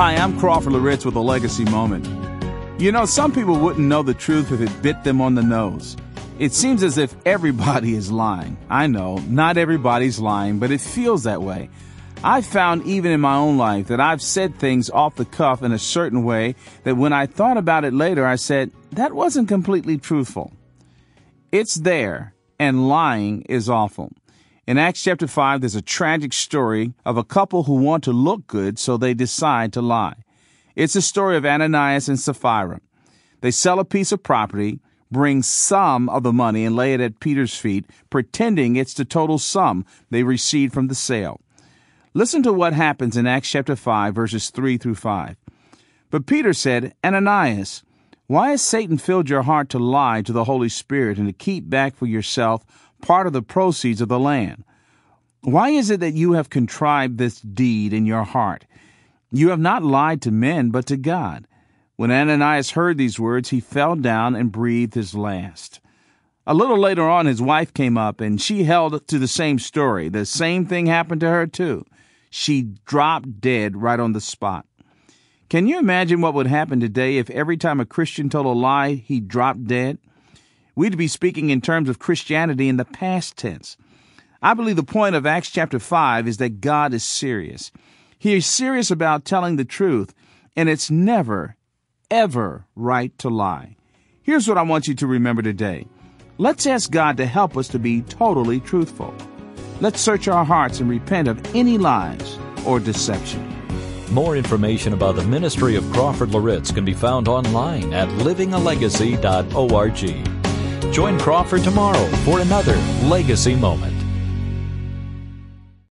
Hi, I'm Crawford Loritts with a legacy moment. You know, some people wouldn't know the truth if it bit them on the nose. It seems as if everybody is lying. I know, not everybody's lying, but it feels that way. I've found even in my own life that I've said things off the cuff in a certain way that when I thought about it later, I said, that wasn't completely truthful. It's there, and lying is awful. In Acts chapter 5, there's a tragic story of a couple who want to look good, so they decide to lie. It's a story of Ananias and Sapphira. They sell a piece of property, bring some of the money and lay it at Peter's feet, pretending it's the total sum they received from the sale. Listen to what happens in Acts chapter 5, verses 3 through 5. But Peter said, Ananias, why has Satan filled your heart to lie to the Holy Spirit and to keep back for yourself part of the proceeds of the land? Why is it that you have contrived this deed in your heart? You have not lied to men, but to God. When Ananias heard these words, he fell down and breathed his last. A little later on, his wife came up and she held to the same story. The same thing happened to her, too. She dropped dead right on the spot. Can you imagine what would happen today if every time a Christian told a lie, he dropped dead? We'd be speaking in terms of Christianity in the past tense. I believe the point of Acts chapter 5 is that God is serious. He is serious about telling the truth, and it's never, ever right to lie. Here's what I want you to remember today. Let's ask God to help us to be totally truthful. Let's search our hearts and repent of any lies or deception. More information about the ministry of Crawford Loritts can be found online at livingalegacy.org. Join Crawford tomorrow for another Legacy Moment.